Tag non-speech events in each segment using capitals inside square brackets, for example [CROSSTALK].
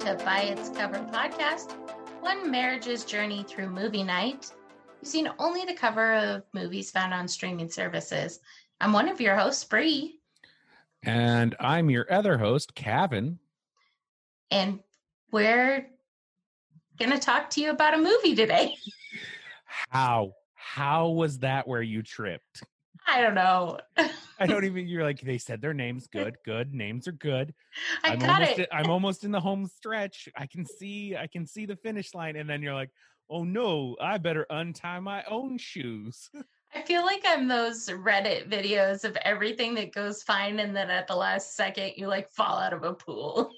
to By Its Cover podcast, one marriage's journey through movie night. You've seen only the cover of movies found on streaming services. I'm one of your hosts, Bree, And I'm your other host, Kevin. and we're going to talk to you about a movie today. How? How was that where you tripped? I don't know. I don't [LAUGHS] even you're like they said their names good, good, names are good. [LAUGHS] I am got almost it. I'm almost in the home stretch. I can see I can see the finish line and then you're like, "Oh no, I better untie my own shoes." [LAUGHS] I feel like I'm those Reddit videos of everything that goes fine, and then at the last second, you like fall out of a pool.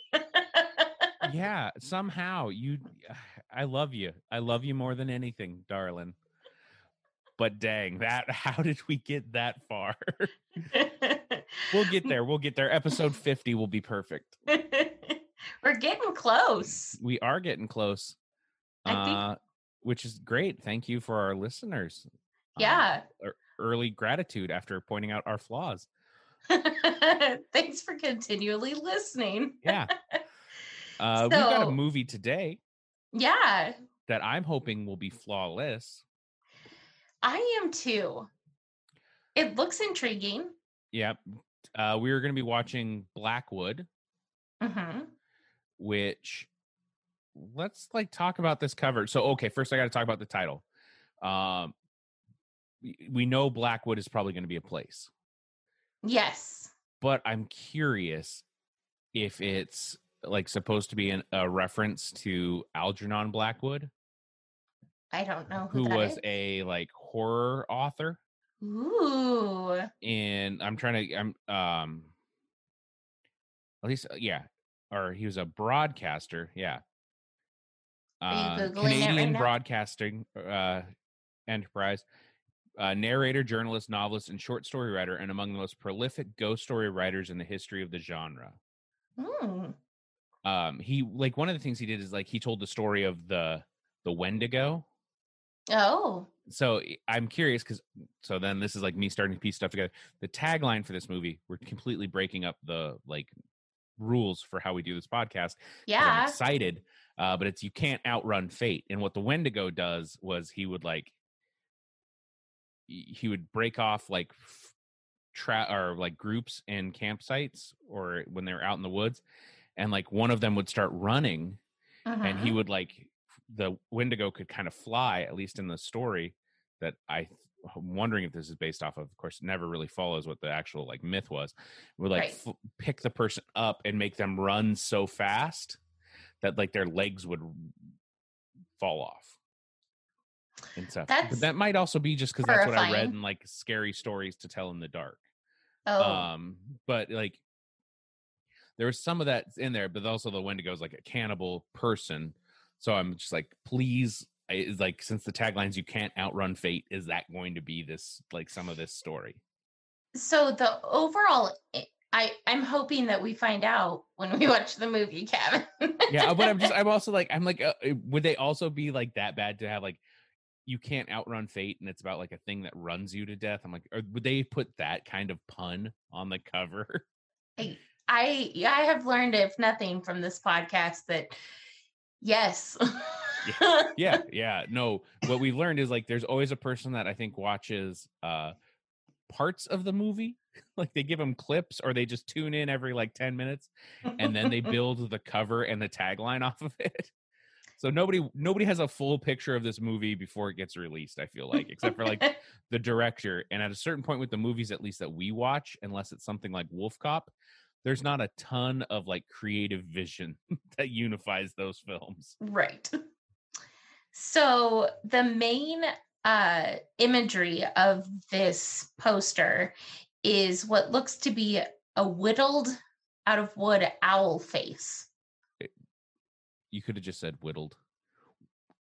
yeah, somehow you [SIGHS] I love you. I love you more than anything, darling. But dang, that [LAUGHS] how did we get that far? we'll get [LAUGHS] there. We'll get there. Episode 50 will be perfect. [LAUGHS] We're getting close. We are getting close. I think- Uh which is great. Thank you for our listeners. Um, Yeah. ear- early gratitude after pointing out our flaws. Thanks for continually listening. Yeah. Uh, we've got a movie today Yeah, that I'm hoping will be flawless. I am too. It looks intriguing. Yep. Uh, we are going to be watching Blackwood, hmm which let's like talk about this cover. So, okay, first I got to talk about the title. Um, we, we know Blackwood is probably going to be a place, Yes. but I'm curious if it's like supposed to be an, a reference to Algernon Blackwood, I don't know who, who was is. a like horror author. Ooh. and I'm trying to I'm um at least uh, yeah, or he was a broadcaster, yeah. Uh, it right Canadian? Broadcasting uh, Enterprise, uh, narrator, journalist, novelist, and short story writer, and among the most prolific ghost story writers in the history of the genre. Hmm. Um, he like one of the things he did is like he told the story of the the Wendigo. Oh. so I'm curious because so then this is like me starting to piece stuff together. The tagline for this movie, we're completely breaking up the like rules for how we do this podcast. 'cause I'm Yeah. excited, uh, but it's you can't outrun fate. And what the Wendigo does was he would like he would break off like tra- or like groups and campsites or when they were out in the woods, and like one of them would start running and he Mhm. would like the Wendigo could kind of fly, at least in the story that I I'm wondering if this is based off of. Of course, never really follows what the actual like myth was. Would like Right. f- pick the person up and make them run so fast that like their legs would fall off and stuff. That's but that might also be just because that's what I read in like scary stories to tell in the dark. Oh. Um, but like there was some of that in there, but also the Wendigo is like a cannibal person. So I'm just like, please, I- is like since the taglines you can't outrun fate, is that going to be this like some of this story? so the overall i- I I'm hoping that we find out when we [LAUGHS] watch the movie, Kevin. Yeah, but I'm just [LAUGHS] I'm also like I'm like, uh, uh, would they also be like that bad to have like you can't outrun fate and it's about like a thing that runs you to death? I'm like, or would they put that kind of pun on the cover? I I I have learned, if nothing, from this podcast that yes. [LAUGHS] yeah yeah no what we've learned is like there's always a person that i think watches uh parts of the movie [LAUGHS] like they give them clips or they just tune in every like 10 minutes and then they [LAUGHS] build the cover and the tagline off of it so nobody nobody has a full picture of this movie before it gets released i feel like except for like the director and at a certain point with the movies at least that we watch unless it's something like wolf cop there's not a ton of like creative vision [LAUGHS] that unifies those films right. So the main uh imagery of this poster is what looks to be a whittled out of wood owl face. You could have just said whittled.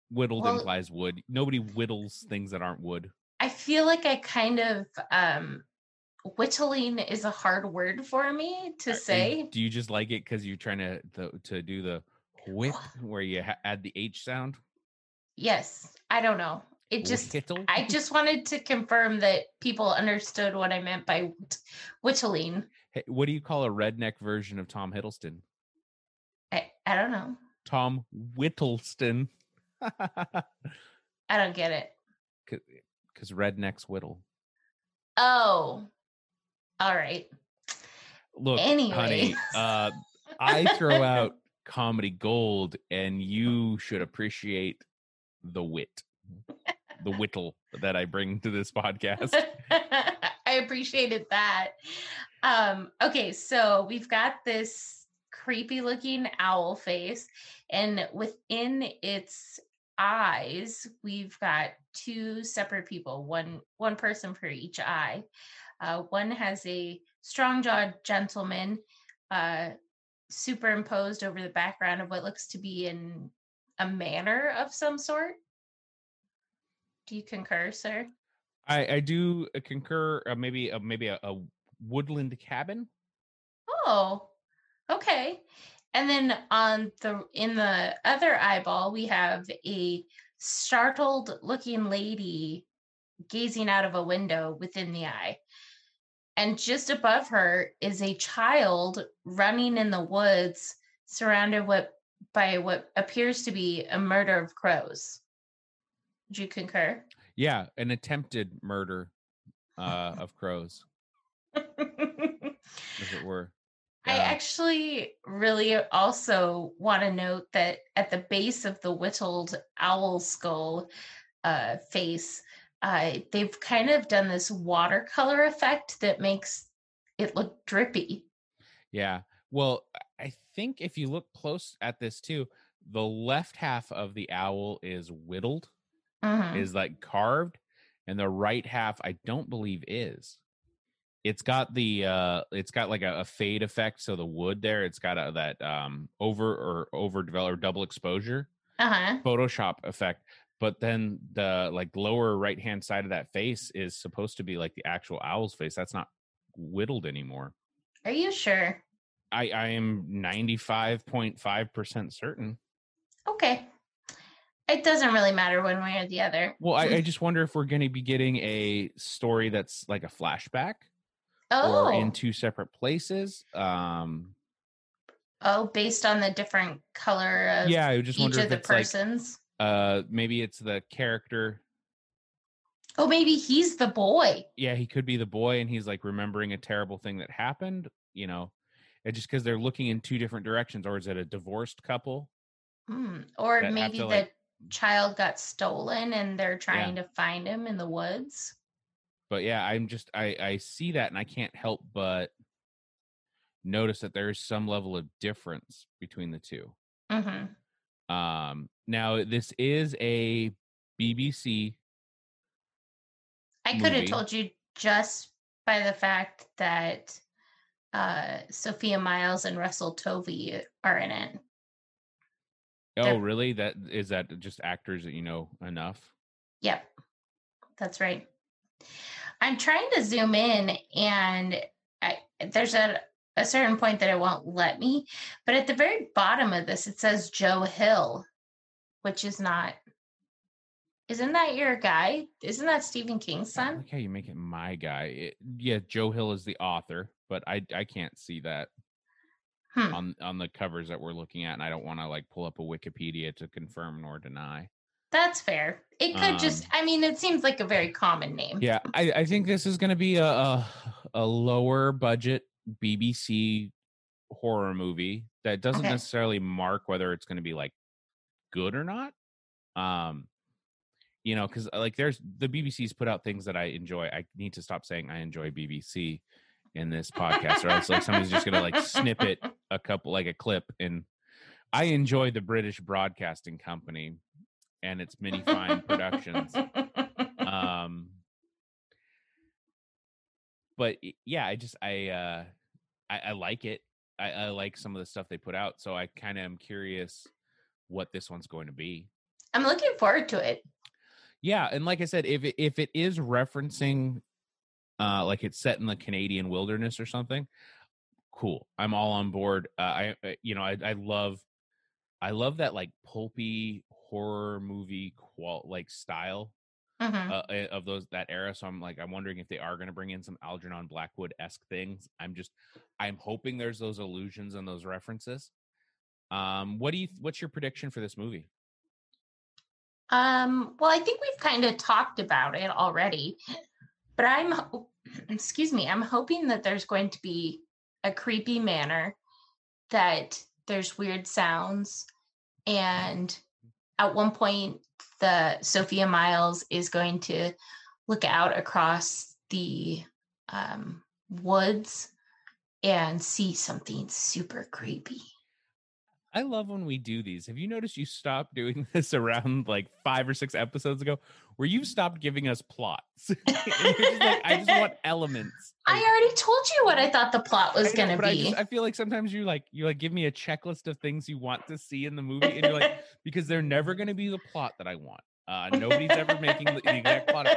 Whittled Well- implies wood. Nobody whittles things that aren't wood. I feel like I kind of um whittling is a hard word for me to say. do you just like it because you're trying to the, to do the whip where you ha- add the H sound? Yes, I don't know. It just Whittle? I just wanted to confirm that people understood what I meant by whittling. Hey, what do you call a redneck version of Tom Hiddleston? I, I don't know. Tom Whittleston. [LAUGHS] I don't get it. Because rednecks whittle. Oh, all right. Look, Anyway. honey, [LAUGHS] uh, I throw out comedy gold, and you should appreciate the wit, the whittle that I bring to this podcast. [LAUGHS] I appreciated that. Um, okay, so we've got this creepy looking owl face, and within its eyes, we've got two separate people, one one person for each eye. Uh, one has a strong jawed gentleman uh, superimposed over the background of what looks to be in a manor of some sort. Do you concur, sir? I, I do uh, concur. Uh, maybe uh, maybe a, a woodland cabin. Oh, okay. And then on the in the other eyeball, we have a startled looking lady gazing out of a window within the eye. And just above her is a child running in the woods, surrounded what by what appears to be a murder of crows. Would you concur? Yeah, an attempted murder [LAUGHS] uh, of crows, as it were. I actually really also want to note that at the base of the whittled owl skull uh, face, uh, they've kind of done this watercolor effect that makes it look drippy. Yeah. Well, I think if you look close at this too, the left half of the owl is whittled, Mhm. is like carved, and the right half I don't believe is. It's got the uh it's got like a, a fade effect, so the wood there, it's got a, that um over or overdeveloped or double exposure Uh-huh. Photoshop effect. But then the like lower right hand side of that face is supposed to be like the actual owl's face. That's not whittled anymore. Are you sure? I, I am 95.5% certain. Okay. It doesn't really matter one way or the other. Well, I, I [LAUGHS] just wonder if we're going to be getting a story that's like a flashback Oh, or in two separate places. Um, oh, based on the different color of yeah, I just each wonder of if the it's like, persons. Uh, maybe it's the character. Oh, maybe he's the boy. Yeah, he could be the boy and he's like remembering a terrible thing that happened, you know, and just because they're looking in two different directions. Or is it a divorced couple? Hmm. Or maybe to, the like- child got stolen and they're trying to find him in the woods. but yeah i'm just i i see that and i can't help but notice that there's some level of difference between the two hmm um now this is a bbc I could have told you just by the fact that uh, Sophia Myles and Russell Tovey are in it. oh They're- really that is that just actors that you know enough Yep, that's right. I'm trying to zoom in, and I, there's a, a certain point that it won't let me. But at the very bottom of this, it says Joe Hill, which is not. Isn't that your guy? Isn't that Stephen King's son? how you make it my guy It- yeah joe hill is the author but i i can't see that Hmm. on on the covers that we're looking at and i don't want to like pull up a wikipedia to confirm nor deny That's fair. It could just. Um, I mean, it seems like a very common name. Yeah, I, I think this is going to be a, a a lower budget BBC horror movie that doesn't Okay. necessarily mark whether it's going to be like good or not. Um, you know, because like there's the BBC's put out things that I enjoy. I need to stop saying I enjoy BBC in this podcast, or else like somebody's just going to like snip it [LAUGHS] a couple like a clip. And I enjoy the British Broadcasting Company and its many fine productions [LAUGHS] um but yeah i just i uh i, I like it. I, I like some of the stuff they put out so i kind of am curious what this one's going to be. I'm looking forward to it. yeah and like i said if it, if it is referencing uh like it's set in the canadian wilderness or something cool i'm all on board uh, i uh, you know I, I love i love that like pulpy horror movie qual like style Mhm. uh, uh, of those that era. So I'm like, I'm wondering if they are going to bring in some Algernon Blackwood esque things. I'm just, I'm hoping there's those allusions and those references. Um, what do you? What's your prediction for this movie? Um, well, I think we've kind of talked about it already, but I'm, excuse me, I'm hoping that there's going to be a creepy manner, that there's weird sounds, and at one point, the Sophia Myles is going to look out across the um, woods and see something super creepy. I love when we do these. Have you noticed you stopped doing [LAUGHS] this around like five or six episodes ago, where you've stopped giving us plots? [LAUGHS] Just like, I just want [LAUGHS] elements. I already told you what I thought the plot was going to but I, be. just, I feel like sometimes you like you like give me a checklist of things you want to see in the movie, and you're like, because they're never going to be the plot that I want. Uh, nobody's ever making the, the exact plot,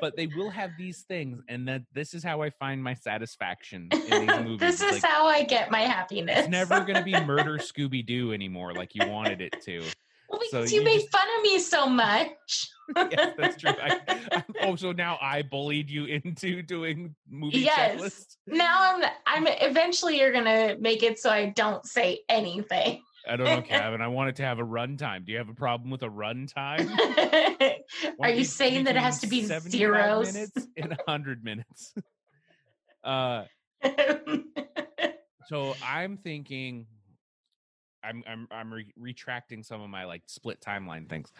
but they will have these things, and that this is how I find my satisfaction in these [LAUGHS] movies. this is like, how I get my happiness. it's never going to be murder Scooby Doo anymore, like you wanted it to. well, so you you made just- fun of me so much. [LAUGHS] yes, that's true. I, I, oh, so now I bullied you into doing movie Yes. checklists. now I'm I'm eventually you're gonna make it so I don't say anything. I don't know, Kevin. I want it to have a runtime. Do you have a problem with a runtime? [LAUGHS] Are you saying that it has to be between 75 zeros? minutes and 100 minutes? [LAUGHS] Uh, [LAUGHS] so I'm thinking I'm I'm I'm re- retracting some of my like split timeline things.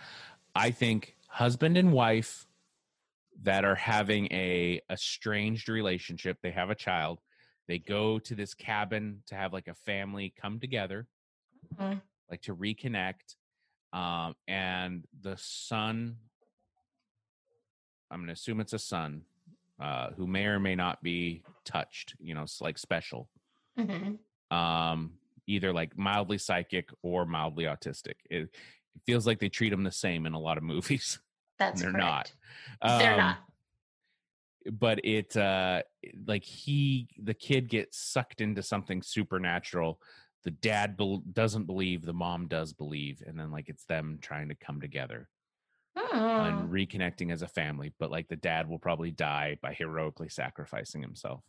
I think husband and wife that are having a estranged relationship, they have a child, they go to this cabin to have like a family come together, Mhm. like to reconnect. Um, and the son, I'm gonna assume it's a son, uh, who may or may not be touched, you know, it's like special Mhm. um, either like mildly psychic or mildly autistic. It, it feels like they treat them the same in a lot of [LAUGHS] movies. That's They're correct. not. They're Um, not. But it uh like he the kid gets sucked into something supernatural. The dad bel doesn't believe, the mom does believe, and then like it's them trying to come together Hmm. and reconnecting as a family. But like the dad will probably die by heroically sacrificing himself.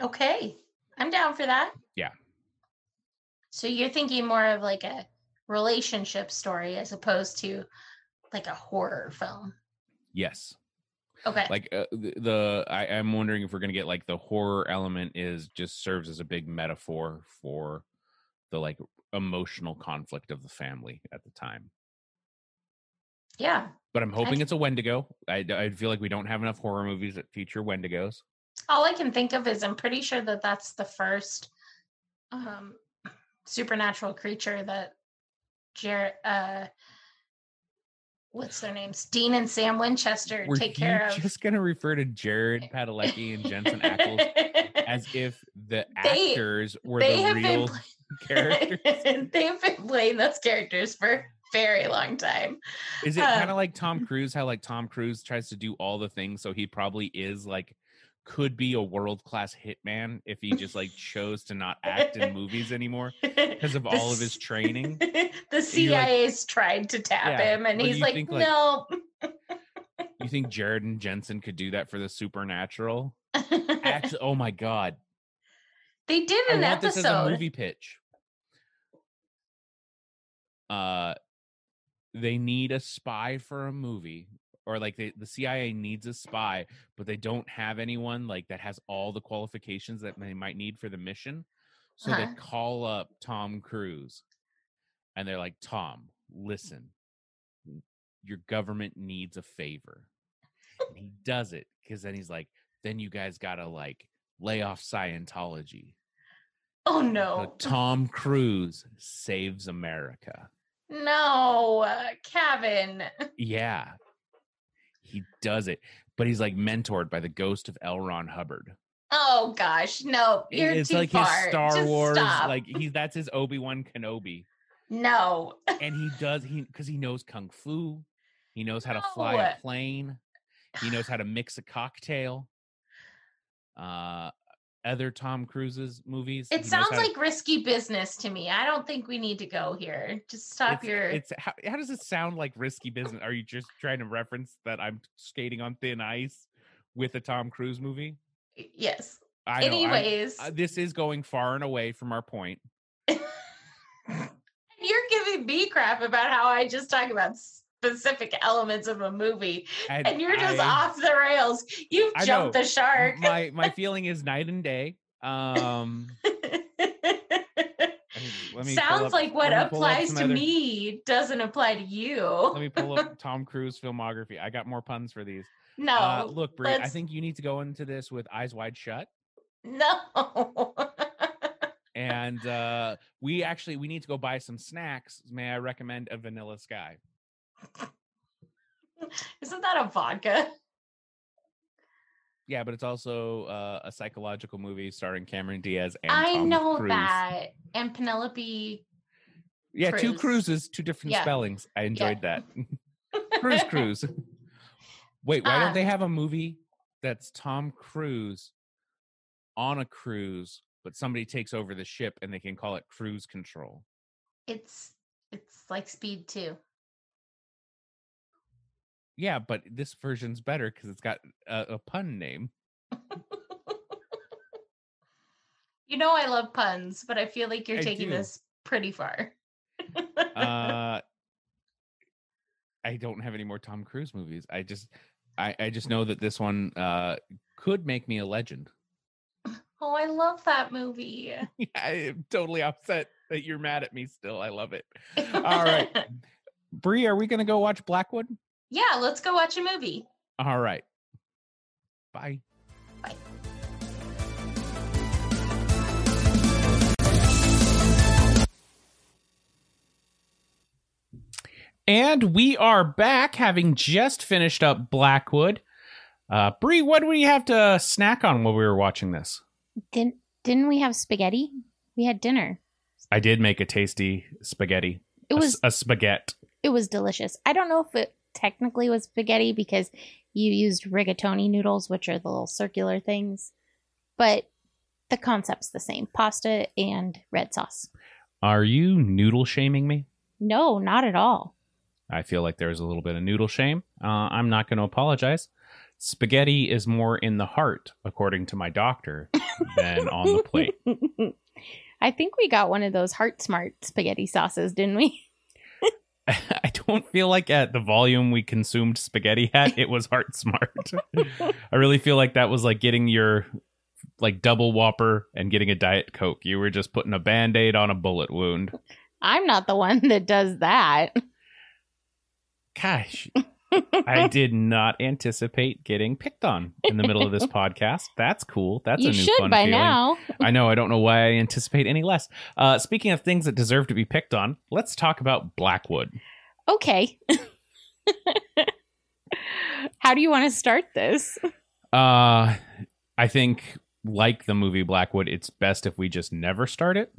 Okay. I'm down for that. Yeah. So you're thinking more of like a relationship story as opposed to like a horror film. Yes. Okay. like uh, the, the I, i'm wondering if we're gonna get like the horror element is just serves as a big metaphor for the like emotional conflict of the family at the time yeah. but i'm hoping I- it's a wendigo I, I feel like we don't have enough horror movies that feature wendigos All I can think of is I'm pretty sure that that's the first um supernatural creature that Jared uh what's their names? Dean and Sam Winchester were take care of. I'm just gonna refer to jared [LAUGHS] padalecki and jensen ackles as if the They- actors were the been real pl- [LAUGHS] [LAUGHS] characters They've been playing those characters for a very long time. Is it Uh, kind of like Tom Cruise? How like Tom Cruise tries to do all the things, so he probably is like could be a world class hitman if he just like chose to not act in movies anymore [LAUGHS] because of all of his training. [LAUGHS] the you're like- CIA's tried to tap Yeah, him, and he's like, think, like- "No." You think Jared and Jensen could do that for the supernatural? Actually, [LAUGHS] oh my god, they did I an want this as a episode. movie pitch. Uh, they need a spy for a movie, or like they, the CIA needs a spy, but they don't have anyone like that has all the qualifications that they might need for the mission. So Uh-huh. they call up Tom Cruise, and they're like, "Tom, listen, your government needs a favor." And he does it because then he's like, "Then you guys gotta like lay off Scientology." Oh So no, Tom Cruise saves America. no, uh, Kevin. Yeah. He does it. But he's like mentored by the ghost of L. Ron Hubbard. Oh gosh, no, you're it's too like far. his Star Just Wars, stop. like he's that's his Obi-Wan Kenobi. no, And he does he because he knows kung fu, he knows how to fly a plane, he knows how to mix a cocktail. Uh other Tom Cruise's movies. it sounds how like risky business to me. I don't think we need to go here. Just stop it's, your. it's how, how does it sound like risky business? Are you just trying to reference that I'm skating on thin ice with a Tom Cruise movie? yes. I know, I- Anyways, uh, this is going far and away from our point. [LAUGHS] You're giving me crap about how I just talk about specific elements of a movie, and, and you're just I, off the rails. You've jumped the shark. my my [LAUGHS] feeling is night and day. Um, Sounds up, like what applies to other, me doesn't apply to you. let me pull up [LAUGHS] Tom Cruise filmography. I got more puns for these. No, uh, look, Brie, I think you need to go into this with eyes wide shut. No. [LAUGHS] and uh, we actually we need to go buy some snacks. May I recommend a Vanilla Sky? [LAUGHS] Isn't that a vodka? Yeah, but it's also uh, a psychological movie starring Cameron Diaz and I Tom know Cruise. that. And Penelope. Yeah, Cruz. two cruises, two different yeah. spellings. I enjoyed yeah. that. [LAUGHS] [LAUGHS] cruise, cruise. Wait, why don't they um have a movie that's Tom Cruise on a cruise, but somebody takes over the ship and they can call it cruise control? It's it's like Speed 2. Yeah, but this version's better because it's got a, a pun name. you know I love puns, but I feel like you're I taking do. this pretty far. uh [LAUGHS] I don't have any more Tom Cruise movies. I just I, I just know that this one uh could make me a legend. Oh, I love that movie. [LAUGHS] yeah, I'm totally upset that you're mad at me still. I love it. All right. [LAUGHS] Brie, are we gonna go watch Blackwood? Yeah, let's go watch a movie. All right. Bye. Bye. And we are back, having just finished up Blackwood. Uh, Brie, what do we have to snack on while we were watching this? Didn't didn't we have spaghetti? We had dinner. I did make a tasty spaghetti. It was a, a spaghetti. It was delicious. I don't know if it technically was spaghetti because you used rigatoni noodles, which are the little circular things, but the concept's the same pasta and red sauce. Are you noodle shaming me? No, not at all. I feel like there's a little bit of noodle shame. Uh, I'm not going to apologize. Spaghetti is more in the heart, according to my doctor, than on the plate. [LAUGHS] I think we got one of those heart smart spaghetti sauces, didn't we? [LAUGHS] I don't feel like at the volume we consumed spaghetti at, it was heart smart. [LAUGHS] I really feel like that was like getting your like double whopper and getting a diet coke. You were just putting a band-aid on a bullet wound. I'm not the one that does that. Gosh. I [LAUGHS] did not anticipate getting picked on in the middle of this [LAUGHS] podcast. That's cool. That's you a new should fun by feeling. now. I know. I don't know why I anticipate any less. Uh, speaking of things that deserve to be picked on, let's talk about Blackwood. Okay. [LAUGHS] How do you want to start this? Uh, I think like the movie Blackwood, it's best if we just never start it.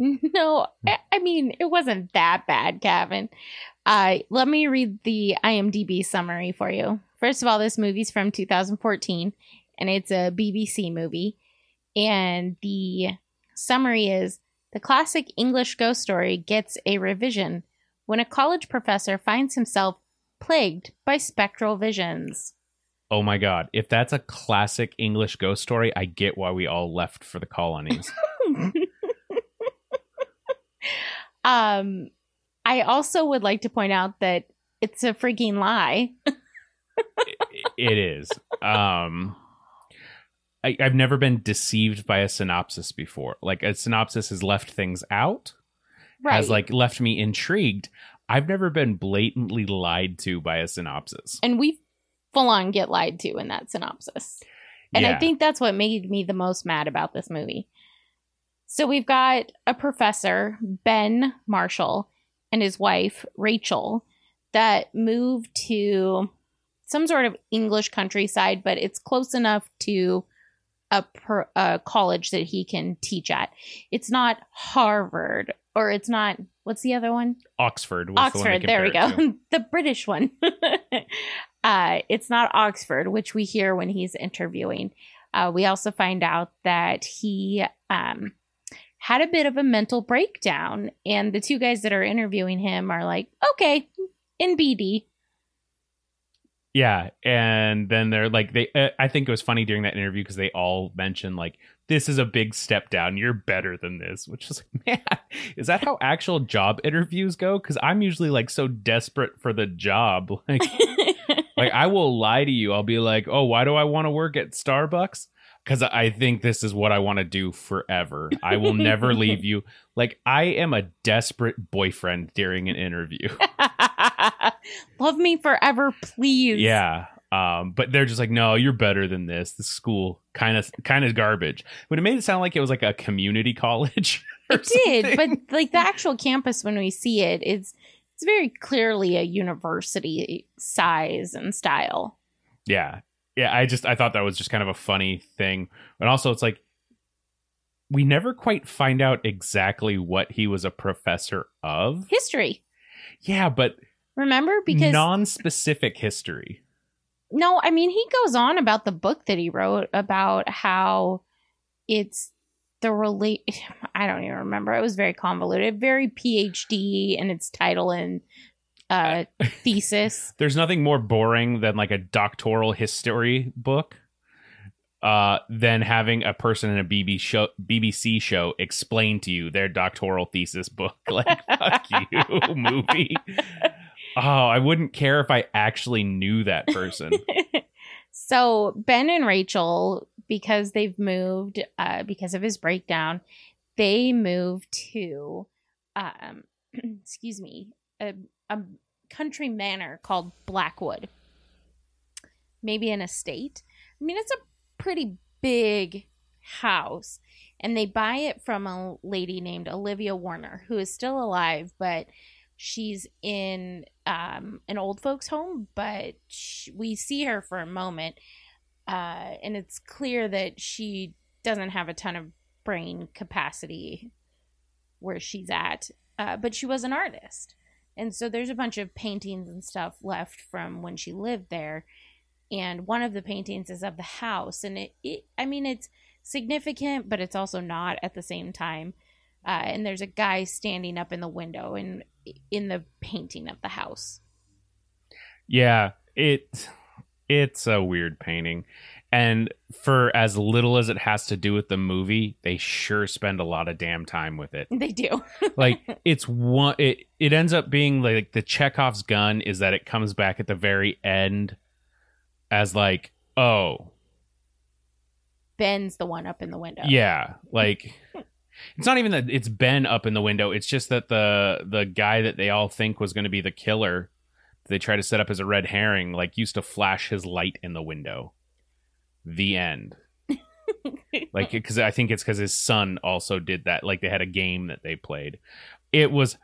No, I mean it wasn't that bad, Kevin. Uh, let me read the IMDb summary for you. First of all, this movie's from 2014 and it's a BBC movie. And the summary is the classic English ghost story gets a revision when a college professor finds himself plagued by spectral visions. Oh my god, if that's a classic English ghost story, I get why we all left for the colonies. [LAUGHS] um I also would like to point out that it's a freaking lie. it, [LAUGHS] it is. Um, I, I've never been deceived by a synopsis before. Like a synopsis has left things out, right. has like left me intrigued. I've never been blatantly lied to by a synopsis. And we full on get lied to in that synopsis. And yeah. I think that's what made me the most mad about this movie. So we've got a professor, Ben Marshall, and his wife, Rachel, that moved to some sort of English countryside, but it's close enough to a, per, a college that he can teach at. It's not Harvard or it's not what's the other one? Oxford. Oxford. The there we go. [LAUGHS] the British one. [LAUGHS] uh, it's not Oxford, which we hear when he's interviewing. Uh, we also find out that he um, had a bit of a mental breakdown. And the two guys that are interviewing him are like, okay, in BD. Yeah. And then they're like, they, uh, I think it was funny during that interview because they all mentioned like this is a big step down. You're better than this. Which is like, [LAUGHS] man, is that how actual job interviews go? Because I'm usually like so desperate for the job. [LAUGHS] Like, [LAUGHS] like I will lie to you. I'll be like, oh, why do I want to work at Starbucks? Because I think this is what I want to do forever. I will never leave you. Like I am a desperate boyfriend during an interview. [LAUGHS] Love me forever, please. Yeah. Um, but they're just like, no, you're better than this. The school kind of kind of garbage. But it made it sound like it was like a community [LAUGHS] college. It did, but like the actual campus when we see it, it's it's very clearly a university size and style. Yeah. Yeah, I just I thought that was just kind of a funny thing. And also it's like we never quite find out exactly what he was a professor of. History. Yeah, but remember because non-specific history. No, I mean he goes on about the book that he wrote about how it's the relate [SIGHS] I don't even remember. It was very convoluted, very PhD in its title and uh [LAUGHS] thesis. There's nothing more boring than like a doctoral history book uh than having a person in a BBC show BBC show explain to you their doctoral thesis book. [LAUGHS] Like fuck you, [LAUGHS] movie. Oh, I wouldn't care if I actually knew that person. so Ben and Rachel, because they've moved, uh, because of his breakdown, they moved to, um, [CLEARS THROAT] excuse me, a, a country manor called Blackwood. Maybe an estate. I mean, it's a pretty big house, and they buy it from a lady named Olivia Warner, who is still alive, but she's in um, an old folks home, but she, we see her for a moment, uh, and it's clear that she doesn't have a ton of brain capacity where she's at. Uh, but she was an artist, and so there's a bunch of paintings and stuff left from when she lived there. And one of the paintings is of the house, and it, it I mean, it's significant, but it's also not at the same time. Uh, and there's a guy standing up in the window in in the painting of the house. Yeah, it it's a weird painting. And for as little as it has to do with the movie, they sure spend a lot of damn time with it. They do. [LAUGHS] like it's one it it ends up being like the Chekhov's gun is that it comes back at the very end as like, oh, Ben's the one up in the window. Yeah, [LAUGHS] like it's not even that it's Ben up in the window. It's just that the the guy that they all think was going to be the killer, they try to set up as a red herring, like used to flash his light in the window. The end. [LAUGHS] like because I think it's because his son also did that. Like they had a game that they played. It was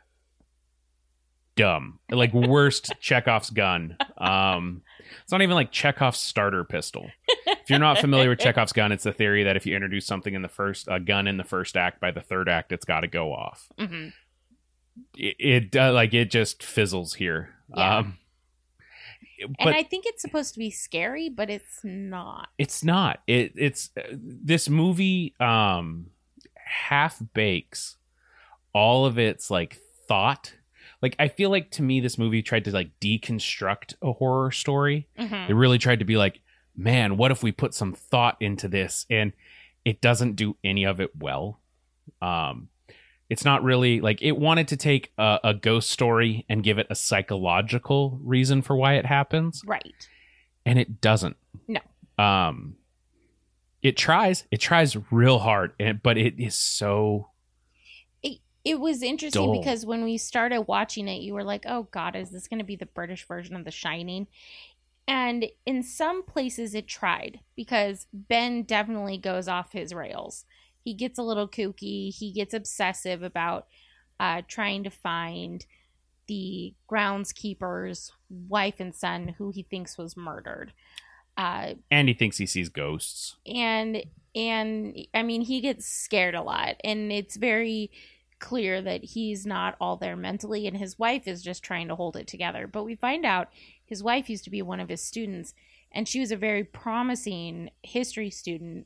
dumb. Like worst [LAUGHS] Chekhov's gun. Um, it's not even like Chekhov's starter pistol. If you're not familiar with Chekhov's gun, it's the theory that if you introduce something in the first a gun in the first act, by the third act, it's got to go off. Mm-hmm. It, it uh, like it just fizzles here. Yeah. Um, but and I think it's supposed to be scary, but it's not. It's not. It it's uh, this movie um half bakes all of its like thought like I feel like to me this movie tried to like deconstruct a horror story. Mm-hmm. It really tried to be like, man, what if we put some thought into this? And it doesn't do any of it well. Um, it's not really like it wanted to take a, a, ghost story and give it a psychological reason for why it happens. Right. And it doesn't. No. Um it tries. It tries real hard, and, but it is so it it was interesting Dull. because when we started watching it, you were like, "Oh God, is this going to be the British version of The Shining?" And in some places, it tried because Ben definitely goes off his rails. He gets a little kooky. He gets obsessive about uh, trying to find the groundskeeper's wife and son, who he thinks was murdered. Uh, and he thinks he sees ghosts. And and I mean, he gets scared a lot, and it's very clear that he's not all there mentally and his wife is just trying to hold it together. But we find out his wife used to be one of his students and she was a very promising history student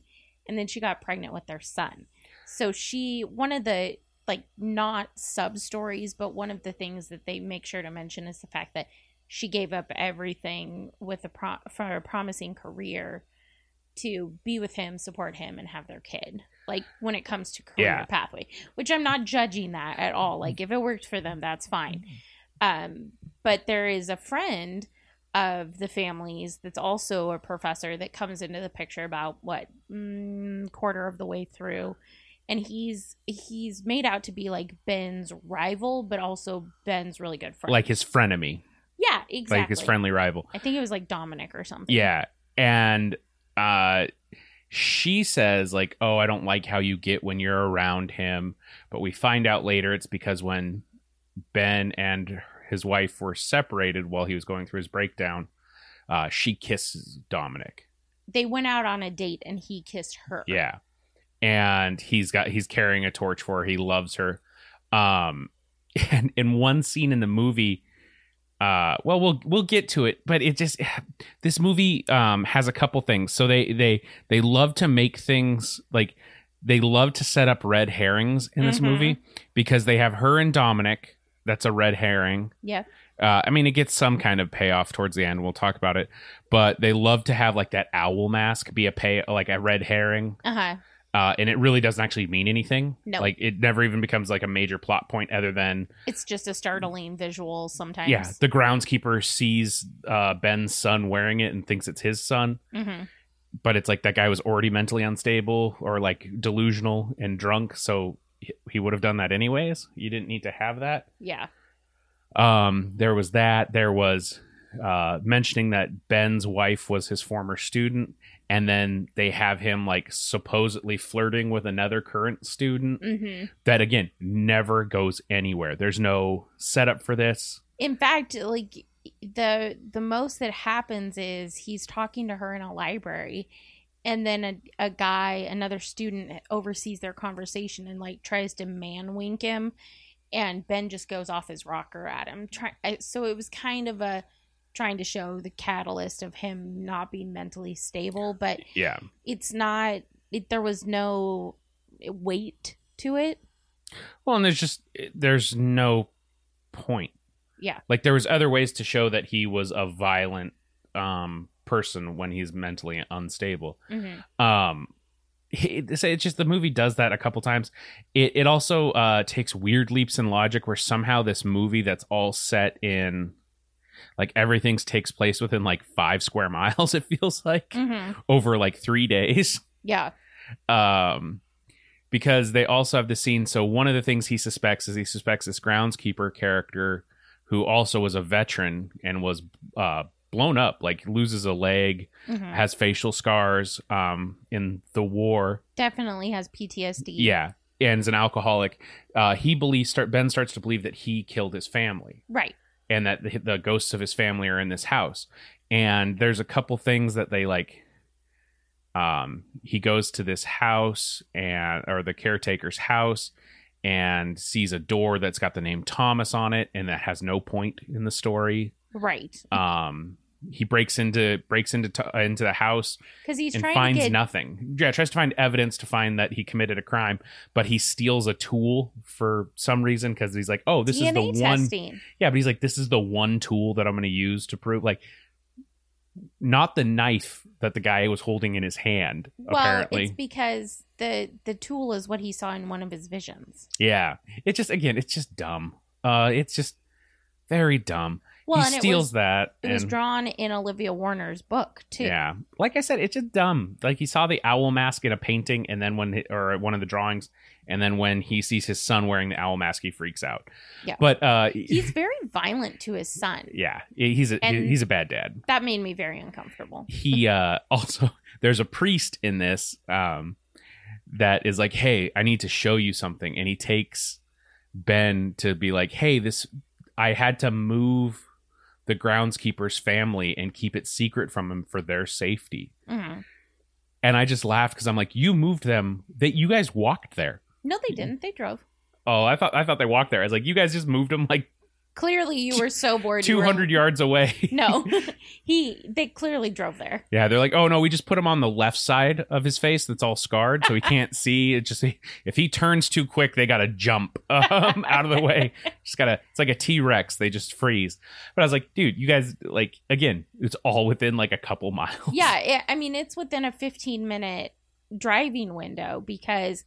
and then she got pregnant with their son. So she one of the like not sub stories, but one of the things that they make sure to mention is the fact that she gave up everything with a pro- for a promising career to be with him, support him, and have their kid. Like when it comes to career Yeah. pathway, which I'm not judging that at all. Like if it worked for them, that's fine. Um, but there is a friend of the families that's also a professor that comes into the picture about what mm, quarter of the way through and he's he's made out to be like ben's rival but also ben's really good friend like his frenemy, yeah exactly like his friendly rival. i think it was like dominic or something Yeah. And uh she says like, "Oh, I don't like how you get when you're around him." But we find out later it's because when Ben and his wife were separated while he was going through his breakdown, uh she kisses Dominic. they went out on a date and he kissed her Yeah. And he's got he's carrying a torch for her. He loves her. Um [LAUGHS] and in one scene in the movie uh well we'll we'll get to it, but it just [SIGHS] this movie um has a couple things. So they they they love to make things like they love to set up red herrings in this Mhm. movie because they have her and Dominic. That's a red herring. yeah Uh, I mean, it gets some kind of payoff towards the end. We'll talk about it, but they love to have like that owl mask be a pay like a red herring uh-huh uh, and it really doesn't actually mean anything. No. like it never even becomes like a major plot point other than it's just a startling visual sometimes yeah, the groundskeeper sees uh, Ben's son wearing it and thinks it's his son, hmm but it's like that guy was already mentally unstable or like delusional and drunk, so he- would have done that anyways. You didn't need to have that. yeah Um, there was that. There was uh, mentioning that Ben's wife was his former student, and then they have him like supposedly flirting with another current student. hmm that again never goes anywhere. There's no setup for this. in fact like the the most that happens is he's talking to her in a library and then a, a guy another student oversees their conversation and like tries to man wink him and ben just goes off his rocker at him try, I- so it was kind of a trying to show the catalyst of him not being mentally stable but Yeah. it's not it, there was no weight to it Well, and there's just there's no point. Yeah. Like there was other ways to show that he was a violent um person when he's mentally unstable. hmm Um it, it's it's just the movie does that a couple times. It it also uh takes weird leaps in logic where somehow this movie that's all set in like everything's takes place within like 5 square [LAUGHS] miles it feels like hmm over like 3 days. yeah um because they also have the scene so one of the things he suspects is he suspects this groundskeeper character who also was a veteran and was uh blown up like loses a leg hmm has facial scars um in the war. Definitely has ptsd yeah and is an alcoholic. Uh he believes start ben starts to believe that he killed his family. Right. And that the, the ghosts of his family are in this house. And there's a couple things that they like um he goes to this house and or the caretaker's house and sees a door that's got the name Thomas on it and that has no point in the story right um he breaks into breaks into t- uh, into the house because he's and trying finds to get nothing. Yeah, tries to find evidence to find that he committed a crime, but he steals a tool for some reason because he's like, "Oh, this DNA is the one testing. yeah, but he's like, this is the one tool that I'm going to use to prove, like, not the knife that the guy was holding in his hand. Well, apparently, it's because the the tool is what he saw in one of his visions. yeah. It's just again, it's just dumb. Uh, it's just very dumb. Well, he and it steals was that. it was drawn in Olivia Warner's book too. Yeah, like I said, it's just dumb. Like he saw the owl mask in a painting, and then when he, or one of the drawings, and then when he sees his son wearing the owl mask, he freaks out. Yeah. but uh, He's very violent to his son. yeah, he's a And- he's a bad dad. That made me very uncomfortable. he uh [LAUGHS] also there's a priest in this um that is like hey i need to show you something and he takes ben to be like hey this i had to move the groundskeeper's family and keep it secret from him for their safety Mhm. and i just laughed because i'm like you moved them that you guys walked there No, they didn't. They drove. oh i thought i thought they walked there i was like you guys just moved them like clearly you were so bored. Two hundred yards away. [LAUGHS] no, [LAUGHS] he. They clearly drove there. Yeah, they're like, oh no, we just put him on the left side of his face that's all scarred, so he [LAUGHS] can't see. It just if he turns too quick, they gotta jump um, out of the way. Just gotta. It's like a T Rex. They just freeze. But I was like, dude, you guys like again, it's all within like a couple miles. Yeah, it, I mean, it's within a fifteen minute driving window because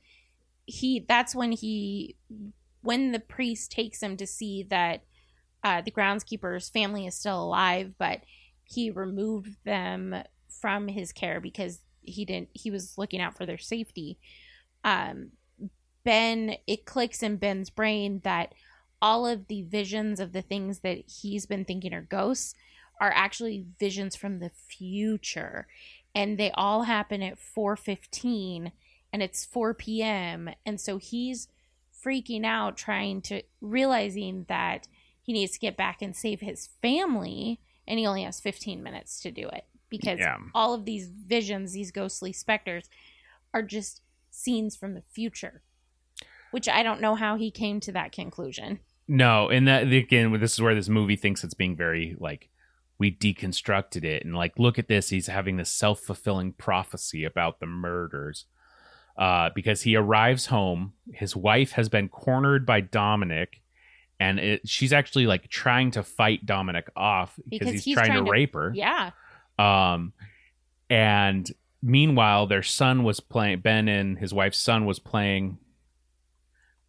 he. That's when he when the priest takes him to see that uh, the groundskeeper's family is still alive, but he removed them from his care because he didn't. He was looking out for their safety. Um, ben, it clicks in Ben's brain that all of the visions of the things that he's been thinking are ghosts are actually visions from the future and they all happen at 4:15 and it's 4 p.m. and so he's freaking out trying to realizing that he needs to get back and save his family and he only has 15 minutes to do it. Because yeah. all of these visions these ghostly specters are just scenes from the future which i don't know how he came to that conclusion. No and that again this is where this movie thinks it's being very like we deconstructed it and like look at this he's having this self-fulfilling prophecy about the murders. Uh, because he arrives home his wife has been cornered by dominic and it, she's actually like trying to fight Dominic off because, he's, he's, trying, trying to, rape her. Yeah. Um, and meanwhile, their son was playing. Ben and his wife's son was playing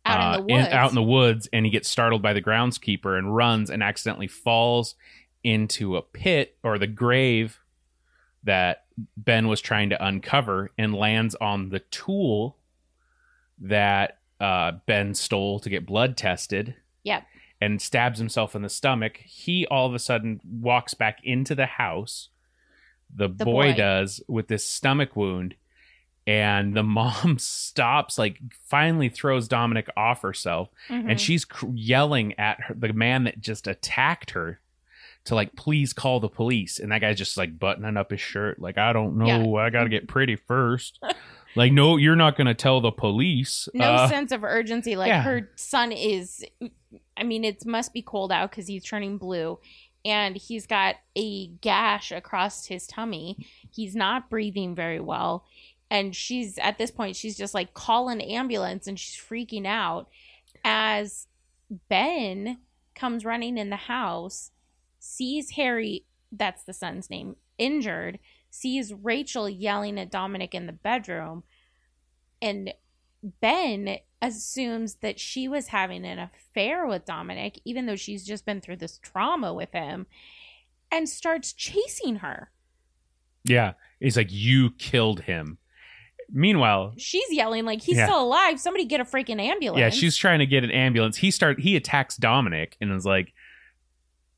out uh, in the woods. In, out in the woods, and he gets startled by the groundskeeper and runs and accidentally falls into a pit or the grave that Ben was trying to uncover and lands on the tool that uh, Ben stole to get blood tested Yep. And stabs himself in the stomach. He all of a sudden walks back into the house. The, the boy, boy does with this stomach wound. And the [LAUGHS] mom stops, like, finally throws Dominic off herself. Mm-hmm. And she's cr- yelling at her, the man that just attacked her to like please call the police and that guy's just like buttoning up his shirt like i don't know yeah. i gotta get pretty first [LAUGHS] like no you're not gonna tell the police no uh, sense of urgency like yeah. her son is I mean, it must be cold out because he's turning blue and he's got a gash across his tummy. He's not breathing very well. And she's at this point, she's just like, call an ambulance and she's freaking out as Ben comes running in the house, sees Harry, that's the son's name, injured, sees Rachel yelling at Dominic in the bedroom. And Ben assumes that she was having an affair with Dominic, even though she's just been through this trauma with him, and starts chasing her. Yeah. He's like, You killed him. Meanwhile, she's yelling like he's yeah. still alive. Somebody get a freaking ambulance. Yeah, she's trying to get an ambulance. He start he attacks Dominic and is like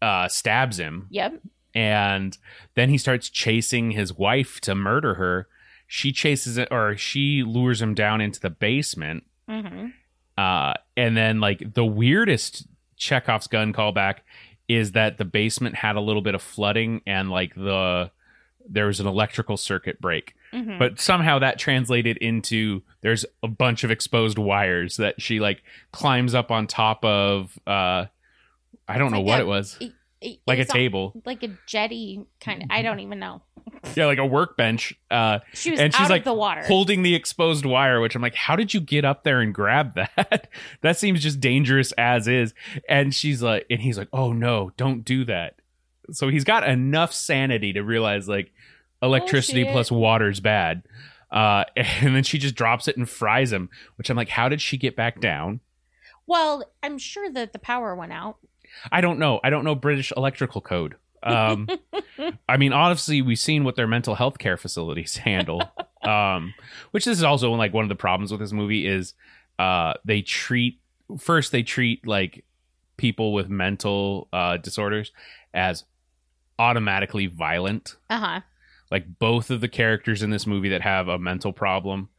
uh stabs him. Yep. And then he starts chasing his wife to murder her. She chases it or she lures him down into the basement Mm-hmm. Uh, and then like the weirdest Chekhov's gun callback is that the basement had a little bit of flooding and like the there was an electrical circuit break. Mm-hmm. But somehow that translated into there's a bunch of exposed wires that she like climbs up on top of uh I don't it's know like what a, it was. It, it, like a table. Like a jetty kind of I don't even know yeah, like a workbench. Uh, she was and she's like the water, holding the exposed wire. Which I'm like, how did you get up there and grab that? [LAUGHS] that seems just dangerous as is. And she's like, and he's like, oh no, don't do that. So he's got enough sanity to realize like electricity oh, plus water's bad. Uh, [LAUGHS] and then she just drops it and fries him. Which I'm like, how did she get back down? Well, I'm sure that the power went out. I don't know. I don't know British electrical code. Um, I mean, honestly, we've seen what their mental health care facilities [LAUGHS] handle. um, which this is also like one of the problems with this movie is uh, they treat first they treat like people with mental uh, disorders as automatically violent. Uh huh. Like both of the characters in this movie that have a mental problem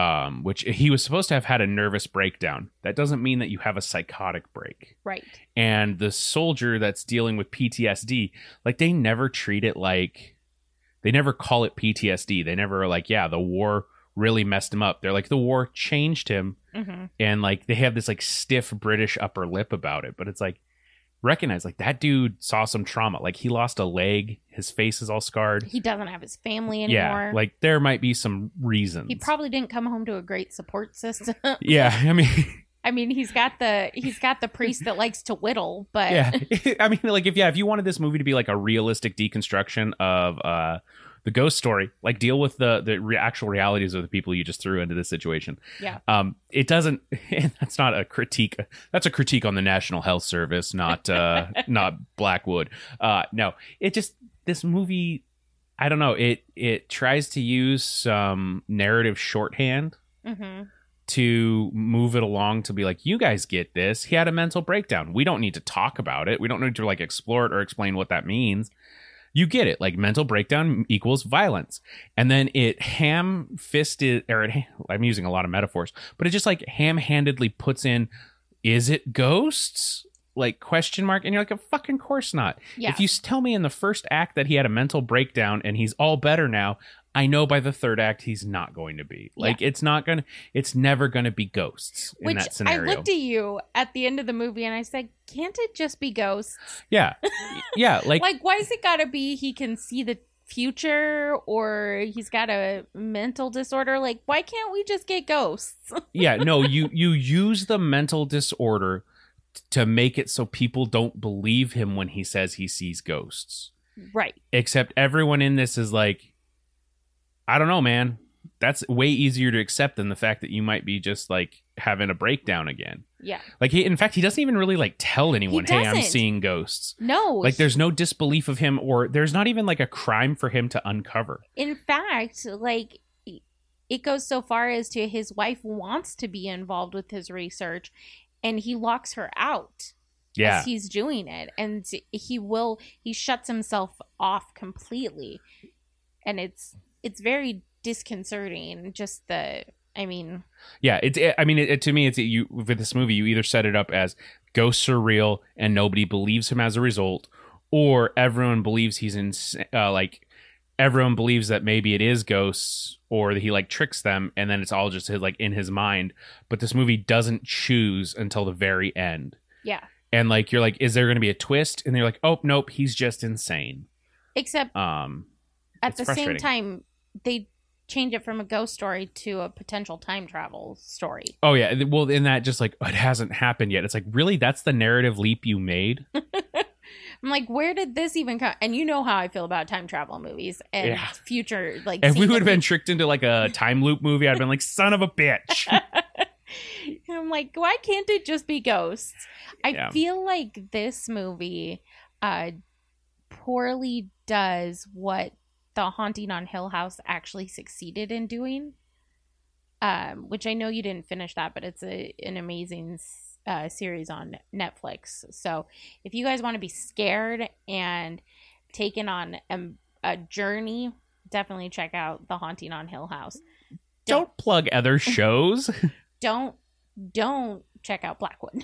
um, which he was supposed to have had a nervous breakdown. That doesn't mean that you have a psychotic break. Right. And the soldier that's dealing with PTSD, like they never treat it like they never call it PTSD. They never are like, yeah, the war really messed him up. They're like the war changed him, mm-hmm. and like they have this like stiff British upper lip about it. But it's like, recognize like that dude saw some trauma. Like he lost a leg, his face is all scarred. He doesn't have his family anymore. Yeah, like there might be some reasons. he probably didn't come home to a great support system. [LAUGHS] Yeah, I mean, [LAUGHS] I mean, he's got the he's got the priest that likes to whittle, but yeah, [LAUGHS] I mean, like if yeah, if you wanted this movie to be like a realistic deconstruction of uh the ghost story, like deal with the the re- actual realities of the people you just threw into this situation. Yeah. Um, it doesn't. [LAUGHS] And that's not a critique. That's a critique on the National Health Service, not uh, [LAUGHS] not Blackwood. Uh, no, it just this movie. I don't know. It it tries to use some narrative shorthand Mhm. to move it along to be like, you guys get this. He had a mental breakdown. We don't need to talk about it. We don't need to like explore it or explain what that means. You get it. Like mental breakdown equals violence. And then it ham fisted, or it, I'm using a lot of metaphors, but it just like ham handedly puts in, is it ghosts? Like question mark. And you're like, a fucking course not. yeah, If you tell me in the first act that he had a mental breakdown and he's all better now, I know by the third act he's not going to be. Like it's not gonna it's never gonna be ghosts in which that I looked at you at the end of the movie and I said, "Can't it just be ghosts? yeah. Yeah, [LAUGHS] like, Like, why is it got to be he can see the future or he's got a mental disorder? Like, why can't we just get ghosts? [LAUGHS] yeah, no, you you use the mental disorder to make it so people don't believe him when he says he sees ghosts. right? Except everyone in this is like I don't know, man. That's way easier to accept than the fact that you might be just like having a breakdown again. Yeah. Like he in fact he doesn't even really like tell anyone, "Hey, I'm seeing ghosts." No, Like there's no disbelief of him or there's not even like a crime for him to uncover. in fact, like it goes so far as to his wife wants to be involved with his research and he locks her out Yeah. as he's doing it and he will he shuts himself off completely and it's it's very disconcerting just the i mean Yeah, it's. It, I mean, it, it- to me, it's you with this movie. You either set it up as ghosts are real and nobody believes him as a result, or everyone believes he's in. Uh, like everyone believes that maybe it is ghosts, or that he like tricks them, and then it's all just his, like in his mind. But this movie doesn't choose until the very end, yeah and like you're like, is there going to be a twist? And they're like, oh nope, he's just insane. except Um, at the same time they change it from a ghost story to a potential time travel story oh yeah, well, in that just like it hasn't happened yet. It's like really that's the narrative leap you made. [LAUGHS] i'm like where did this even come and you know how i feel about time travel movies and Yeah. future like If we would have been tricked into like a time loop movie, I'd been like, son of a bitch. [LAUGHS] I'm like, why can't it just be ghosts? I Yeah. feel like this movie uh poorly does what the haunting on Hill House actually succeeded in doing. Um, which I know you didn't finish that, but it's a an amazing uh, series on Netflix. So if you guys want to be scared and taken on a, a journey, definitely check out the Haunting on Hill House. Don't plug other [LAUGHS] shows. don't don't check out Blackwood.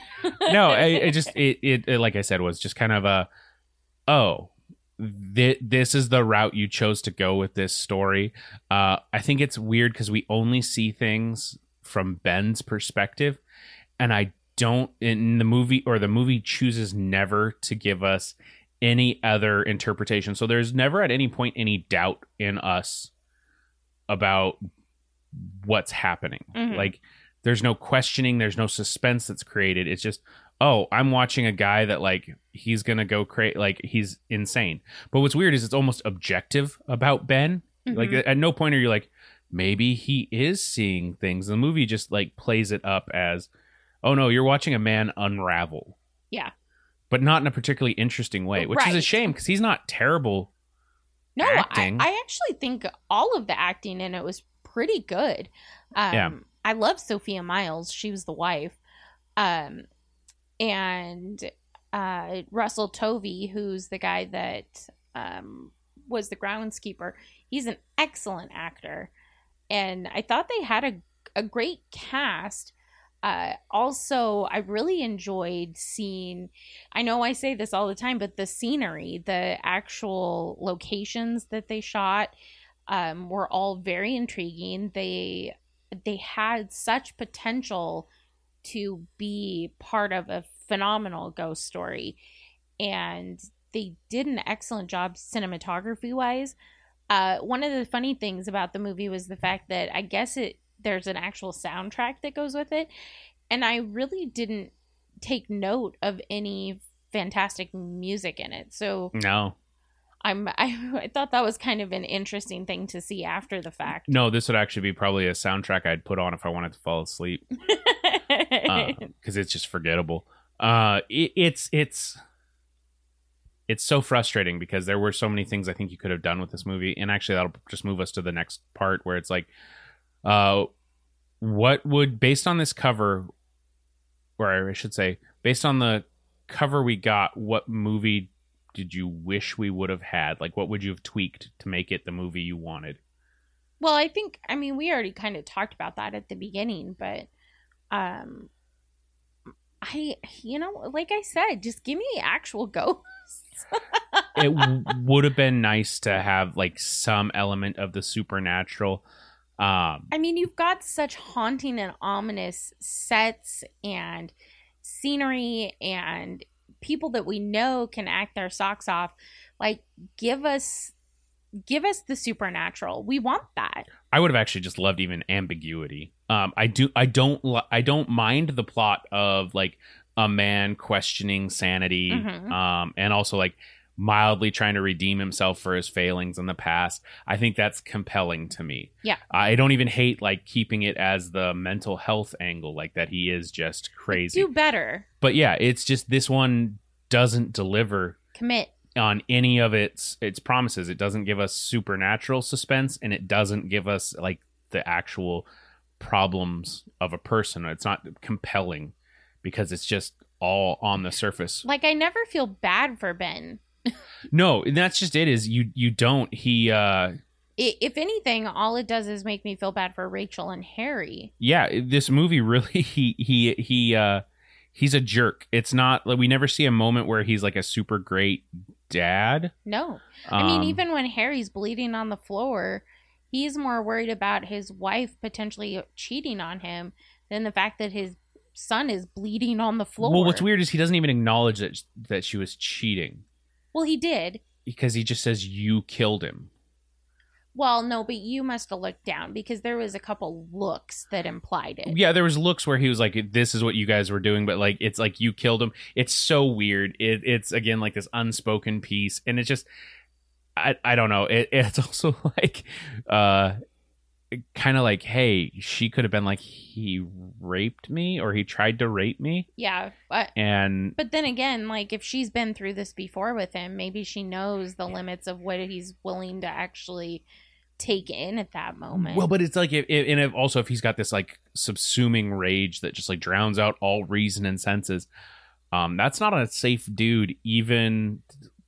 no, I, it [LAUGHS] just it, it it like I said was just kind of a oh thi- this is the route you chose to go with this story. Uh, I think it's weird because we only see things from Ben's perspective, and I don't in the movie or the movie chooses never to give us any other interpretation. So there's never at any point any doubt in us about what's happening. Mhm. Like there's no questioning, there's no suspense that's created. It's just, oh, I'm watching a guy that like he's gonna go crazy, like he's insane. But what's weird is it's almost objective about Ben. Like Mhm. at no point are you like, maybe he is seeing things. The movie just like plays it up as, oh no, you're watching a man unravel. Yeah. But not in a particularly interesting way, which is a shame because he's not terrible. no, acting. I, I actually think all of the acting in it was pretty good. Um, Yeah. I love Sophia Myles. She was the wife. Um, and uh, Russell Tovey, who's the guy that um, was the groundskeeper, he's an excellent actor. And I thought they had a, a great cast. Uh, also, I really enjoyed seeing. I know I say this all the time, but the scenery, the actual locations that they shot, um, were all very intriguing. They they had such potential to be part of a phenomenal ghost story, and they did an excellent job cinematography wise. Uh, one of the funny things about the movie was the fact that I guess it there's an actual soundtrack that goes with it, and I really didn't take note of any fantastic music in it. So no, I'm [LAUGHS] I, I thought that was kind of an interesting thing to see after the fact. No, this would actually be probably a soundtrack I'd put on if I wanted to fall asleep [LAUGHS] because uh, [LAUGHS] it's just forgettable. Uh, it, it's it's it's so frustrating because there were so many things I think you could have done with this movie, and actually that'll just move us to the next part where it's like, uh, what would based on this cover, or I should say, based on the cover we got, what movie did you wish we would have had? Like, what would you have tweaked to make it the movie you wanted? Well, I think I mean we already kind of talked about that at the beginning, but um I you know, like I said, just give me actual [LAUGHS] ghosts. it w- would have been nice to have like some element of the supernatural. Um I mean, you've got such haunting and ominous sets and scenery and people that we know can act their socks off like give us give us the supernatural we want that i would have actually just loved even ambiguity um i do i don't i don't mind the plot of like a man questioning sanity mm-hmm. um and also like mildly trying to redeem himself for his failings in the past. I think that's compelling to me. Yeah. I don't even hate like keeping it as the mental health angle, like that he is just crazy. Do better. But yeah, it's just this one doesn't deliver commit on any of its its promises. It doesn't give us supernatural suspense and it doesn't give us like the actual problems of a person. It's not compelling because it's just all on the surface. Like I never feel bad for Ben no, and that's just it. Is you you don't he. uh if anything, all it does is make me feel bad for Rachel and Harry. Yeah, this movie really [LAUGHS] he he he uh he's a jerk. It's not like we never see a moment where he's like a super great dad. No. I mean, um, even when Harry's bleeding on the floor, he's more worried about his wife potentially cheating on him than the fact that his son is bleeding on the floor. Well, what's weird is he doesn't even acknowledge that that she was cheating. Well, he did. Because he just says you killed him. Well, no, but you must have looked down because there was a couple looks that implied it. Yeah, there was looks where he was like, "This is what you guys were doing," but like, it's like you killed him. It's so weird. It, it's again like this unspoken piece, and it's just, I, I don't know. It, [LAUGHS] it's also like, uh, kind of like, hey, she could have been like, he raped me or he tried to rape me. Yeah. But, and but then again, like if she's been through this before with him, maybe she knows the limits of what he's willing to actually take in at that moment. Well, but it's like, if, if, and if also if he's got this like subsuming rage that just like drowns out all reason and senses, um, that's not a safe dude even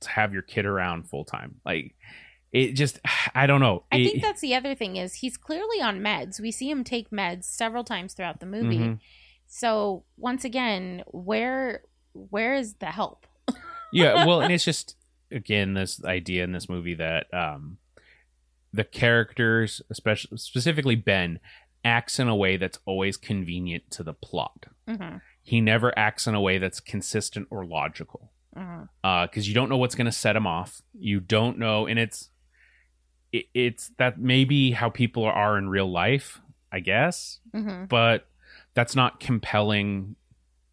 have your kid around full time. Like, it just [SIGHS] i don't know i it, think that's the other thing is he's clearly on meds we see him take meds several times throughout the movie mm-hmm. so once again where where is the help [LAUGHS] yeah well and it's just again this idea in this movie that um the characters especially specifically ben acts in a way that's always convenient to the plot mm-hmm. he never acts in a way that's consistent or logical because uh, you don't know what's going to set him off. You don't know, and it's it, it's that maybe how people are in real life, I guess, mm-hmm. but that's not compelling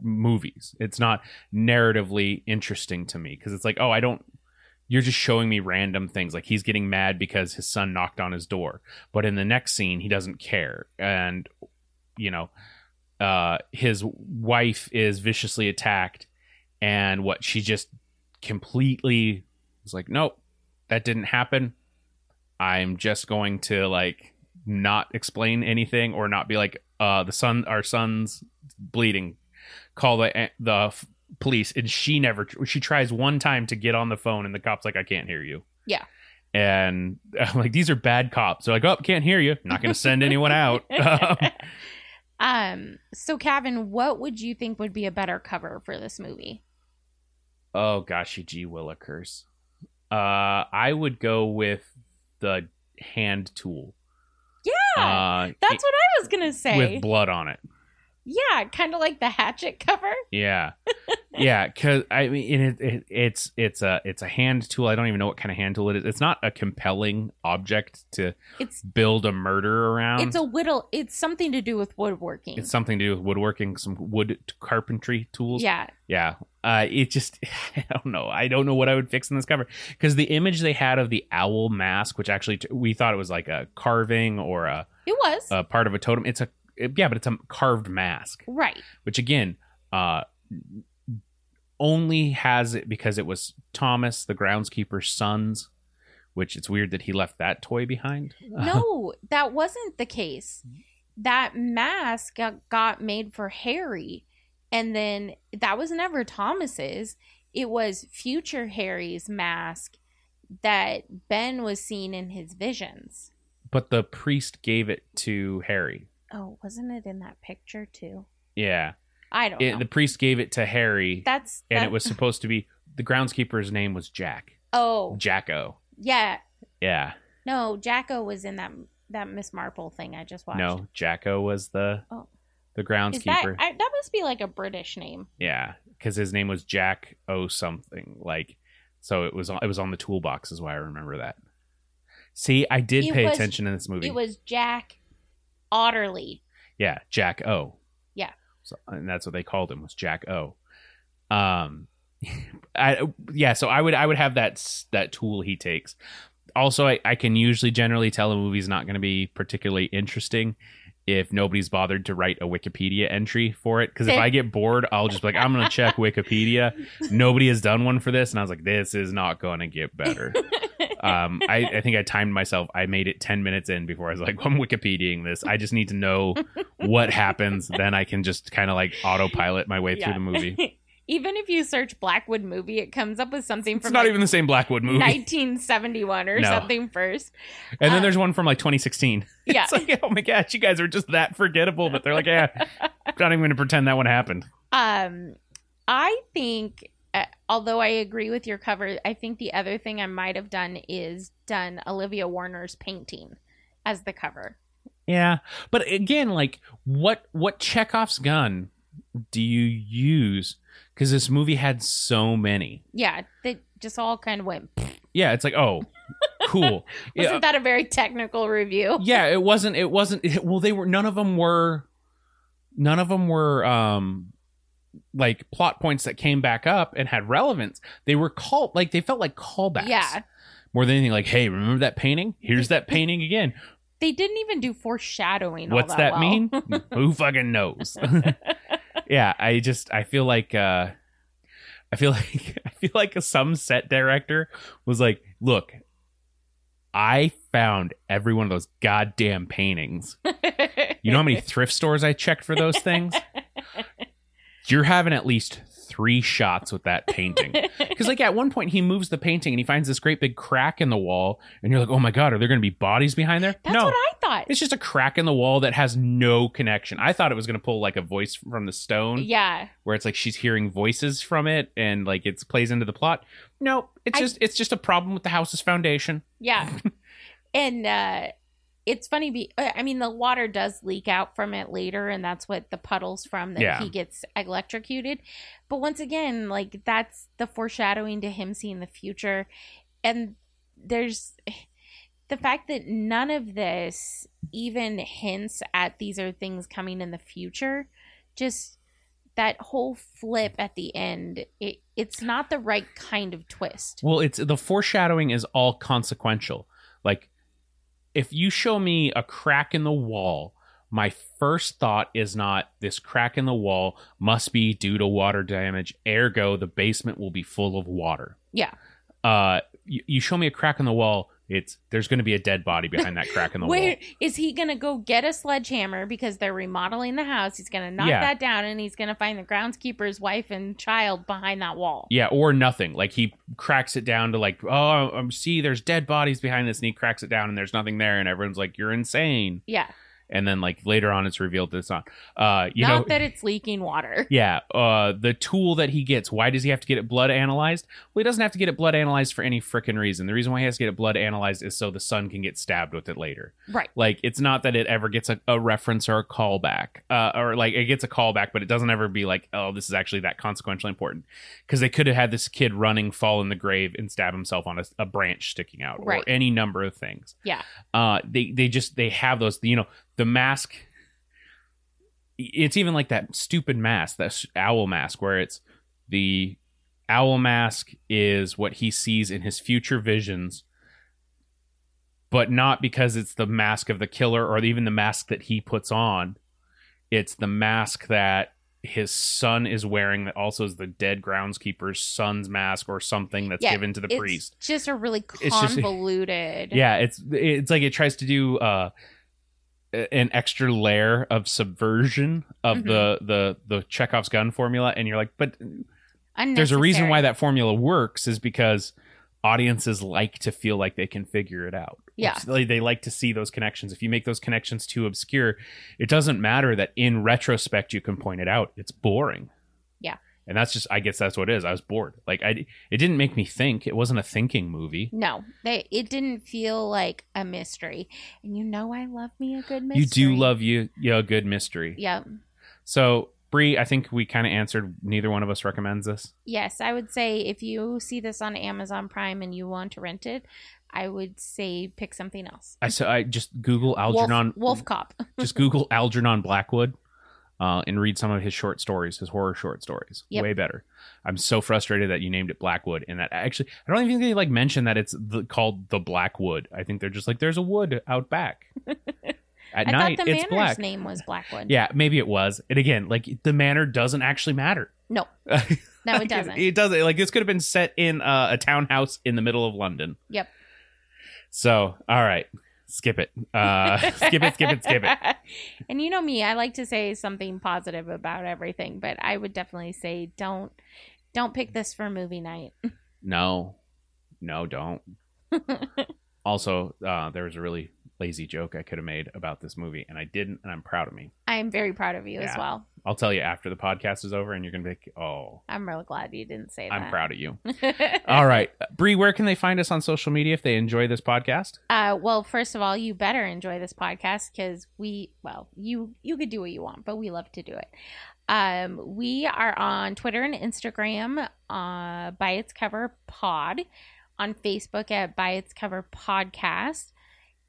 movies. It's not narratively interesting to me because it's like, oh, I don't. You're just showing me random things. Like he's getting mad because his son knocked on his door, but in the next scene he doesn't care, and you know, uh, his wife is viciously attacked, and what she just completely was like, nope, that didn't happen. I'm just going to like not explain anything or not be like, uh, the son, our son's bleeding. Call the eh, the f- police, and she never. She tries one time to get on the phone, and the cop's like, "I can't hear you." Yeah. And [LAUGHS] I'm like, these are bad cops. They're like, "Oh, can't hear you. not going to send anyone out." [LAUGHS] um. So, Cavin, what would you think would be a better cover for this movie? Oh gosh, G willikers. Uh, I would go with the hand tool. Yeah, uh, that's what I was gonna say. With blood on it. Yeah, kind of like the Hatchet [LAUGHS] cover. Yeah, yeah. Because I mean, it, it, it's it's a it's a hand tool. I don't even know what kind of hand tool it is. It's not a compelling object to It's build a murder around. it's a whittle. It's something to do with woodworking. It's something to do with woodworking, some wood carpentry tools. yeah, Yeah. Uh, it just, [LAUGHS] I don't know. I don't know what I would fix in this cover because the image they had of the owl mask, which actually t- we thought it was like a carving or a, it was a part of a totem. It's a, yeah, but it's a carved mask, right. which again, uh, only has it because it was Thomas, the groundskeeper's son's, which it's weird that he left that toy behind. No, [LAUGHS] that wasn't the case. That mask got, got made for Harry, and then that was never Thomas's. It was future Harry's mask that Ben was seeing in his visions. but the priest gave it to Harry. Oh, wasn't it in that picture too? Yeah. I don't It, know. the priest gave it to Harry. That's and that- it was [LAUGHS] supposed to be the groundskeeper's name was Jack. oh Jacko. yeah Yeah. no Jacko was in that that Miss Marple thing I just watched. No, Jacko was the Oh. the is that groundskeeper. I, that must be like a British name? yeah, because his name was Jack O something like. So it was on- it was on the toolbox is why I remember that. See, I did It pay was- attention in this movie. It was Jack Otterly. yeah, Jack O. Yeah. So, and that's what they called him was Jack O. Um, [LAUGHS] I yeah. So I would I would have that that tool he takes. Also, I, I can usually generally tell a movie's not going to be particularly interesting if nobody's bothered to write a Wikipedia entry for it. Because if I get bored, I'll just be like, I'm going to check [LAUGHS] Wikipedia. Nobody has done one for this, and I was like, this is not going to get better. [LAUGHS] [LAUGHS] um, I, I think I timed myself. I made it 10 minutes in before I was like, [LAUGHS] I'm Wikipediaing this. I just need to know [LAUGHS] what happens. Then I can just kind of like autopilot my way through the movie. even if you search Blackwood movie, it comes up with something It's from not like even the same Blackwood movie. 1971 or No. something first. and then uh, there's one from like 2016. Yeah. It's like, oh my gosh, you guys are just that forgettable. But they're like, yeah, I'm not even going to pretend that one happened. Um, I think, although I agree with your cover, I think the other thing I might have done is done Olivia Warner's painting as the cover. Yeah, but again, like what what Chekhov's gun do you use? Because this movie had so many. Yeah, they just all kind of went. [LAUGHS] Yeah, it's like oh, cool. [LAUGHS] Wasn't yeah, that a very technical review? [LAUGHS] yeah, it wasn't. It wasn't. It, well, they were. None of them were. None of them were. um like plot points that came back up and had relevance. They were called like they felt like callbacks. Yeah. More than anything, like, hey, remember that painting? Here's that painting again. They didn't even do foreshadowing. all What's that, that well. mean? [LAUGHS] Who fucking knows? [LAUGHS] yeah, I just I feel like uh I feel [LAUGHS] like I feel like some set director was like, "Look, I found every one of those goddamn paintings. You know how many thrift stores I checked for those things? You're having at least 3 shots with that painting." [LAUGHS] Cuz like at one point he moves the painting and he finds this great big crack in the wall and you're like, "Oh my god, are there going to be bodies behind there?" That's no. what I thought. It's just a crack in the wall that has no connection. I thought it was going to pull like a voice from the stone Yeah. where it's like she's hearing voices from it and like it plays into the plot. No, it's I- just it's just a problem with the house's foundation. Yeah. [LAUGHS] and uh it's funny be I mean the water does leak out from it later and that's what the puddles from that Yeah. he gets electrocuted. But once again, like that's the foreshadowing to him seeing the future and there's the fact that none of this even hints at these are things coming in the future just that whole flip at the end it, it's not the right kind of twist Well, it's the foreshadowing is all consequential. Like if you show me a crack in the wall, my first thought is not this crack in the wall must be due to water damage, ergo the basement will be full of water. Yeah. Uh you, you show me a crack in the wall, it's there's going to be a dead body behind that crack in the [LAUGHS] Where wall. is he gonna go get a sledgehammer because they're remodeling the house? He's gonna knock Yeah. that down and he's gonna find the groundskeeper's wife and child behind that wall. Yeah, or nothing. Like he cracks it down to like, oh, um, see, there's dead bodies behind this, and he cracks it down, and there's nothing there, and everyone's like, you're insane. Yeah. And then like later on it's revealed that it's not. Uh, you Not know, that it's leaking water. yeah. Uh, the tool that he gets. Why does he have to get it blood analyzed? Well, he doesn't have to get it blood analyzed for any freaking reason. The reason why he has to get it blood analyzed is so the son can get stabbed with it later. Right. Like it's not that it ever gets a, a reference or a callback, uh, or like it gets a callback, but it doesn't ever be like, oh, this is actually that consequentially important. Because they could have had this kid running, fall in the grave, and stab himself on a, a branch sticking out, Right. or any number of things. Yeah. Uh, they they just they have those. You know, the mask. It's even like that stupid mask, that owl mask, where it's the owl mask is what he sees in his future visions but not because it's the mask of the killer or even the mask that he puts on. It's the mask that his son is wearing that also is the dead groundskeeper's son's mask or something that's Yeah, given to the it's priest. just a really It's just- convoluted. [LAUGHS] Yeah, it's it's like it tries to do uh an extra layer of subversion of Mm-hmm. the the the Chekhov's gun formula and you're like, but there's a reason why that formula works is because audiences like to feel like they can figure it out. Yeah. They, they like to see those connections. If you make those connections too obscure, it doesn't matter that in retrospect you can point it out. It's boring. And that's just I guess that's what it is. I was bored. Like I it didn't make me think. It wasn't a thinking movie. No, they it didn't feel like a mystery. And you know I love me a good mystery. You do love you yeah, a good mystery. Yeah. So Bree, I think we kind of answered neither one of us recommends this. Yes, I would say if you see this on Amazon Prime and you want to rent it, I would say pick something else. I so I just Google Wolf, Algernon Wolf Cop. just Google [LAUGHS] Algernon Blackwood uh, and read some of his short stories, his horror short stories. Yep. Way better. I'm so frustrated that you named it Blackwood and that actually I don't even think they like mention that it's the, called the Blackwood. I think they're just like there's a wood out back. [LAUGHS] At I night thought the it's manor's black. name was Blackwood. Yeah, maybe it was. And again, like the manor doesn't actually matter. No, [LAUGHS] no, it doesn't. It doesn't. Like this could have been set in uh, a townhouse in the middle of London. Yep. So, all right, skip it. Uh, [LAUGHS] skip it. Skip it. Skip it. [LAUGHS] and you know me, I like to say something positive about everything, but I would definitely say don't don't pick this for movie night. [LAUGHS] No, no, don't. also, uh, there was a really lazy joke I could have made about this movie, and I didn't, and I'm proud of me. I am very proud of you as well. I'll tell you after the podcast is over, and you're gonna be like, "Oh, I'm real glad you didn't say that. I'm proud of you." [LAUGHS] All right, Bree, where can they find us on social media if they enjoy this podcast? Uh, well, first of all, you better enjoy this podcast because we, well, you you could do what you want, but we love to do it. Um, we are on Twitter and Instagram, uh, by its cover pod, on Facebook at by its cover podcast.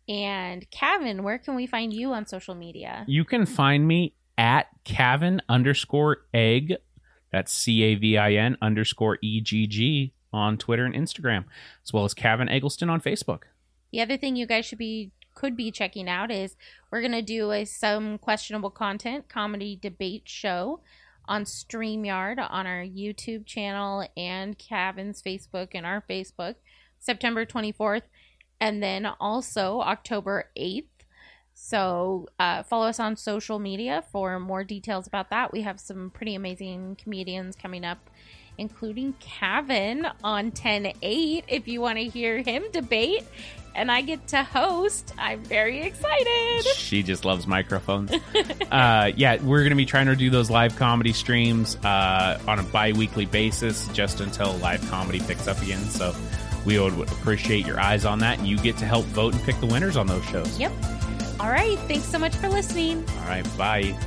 And Cavin, where can we find you on social media? You can find me at Cavin underscore egg. That's C A V I N underscore E G G on Twitter and Instagram, as well as Cavin Eggleston on Facebook. The other thing you guys should be could be checking out is we're gonna do a some questionable content comedy debate show on StreamYard on our YouTube channel and Cavin's Facebook and our Facebook, September 24th, and then also October 8th. So uh, follow us on social media for more details about that. We have some pretty amazing comedians coming up, including Cavin on 10 8 if you want to hear him debate. And I get to host. I'm very excited. She just loves microphones. [LAUGHS] uh, yeah, we're going to be trying to do those live comedy streams uh, on a bi weekly basis just until live comedy picks up again. So we would appreciate your eyes on that. And you get to help vote and pick the winners on those shows. Yep. All right. Thanks so much for listening. All right, bye.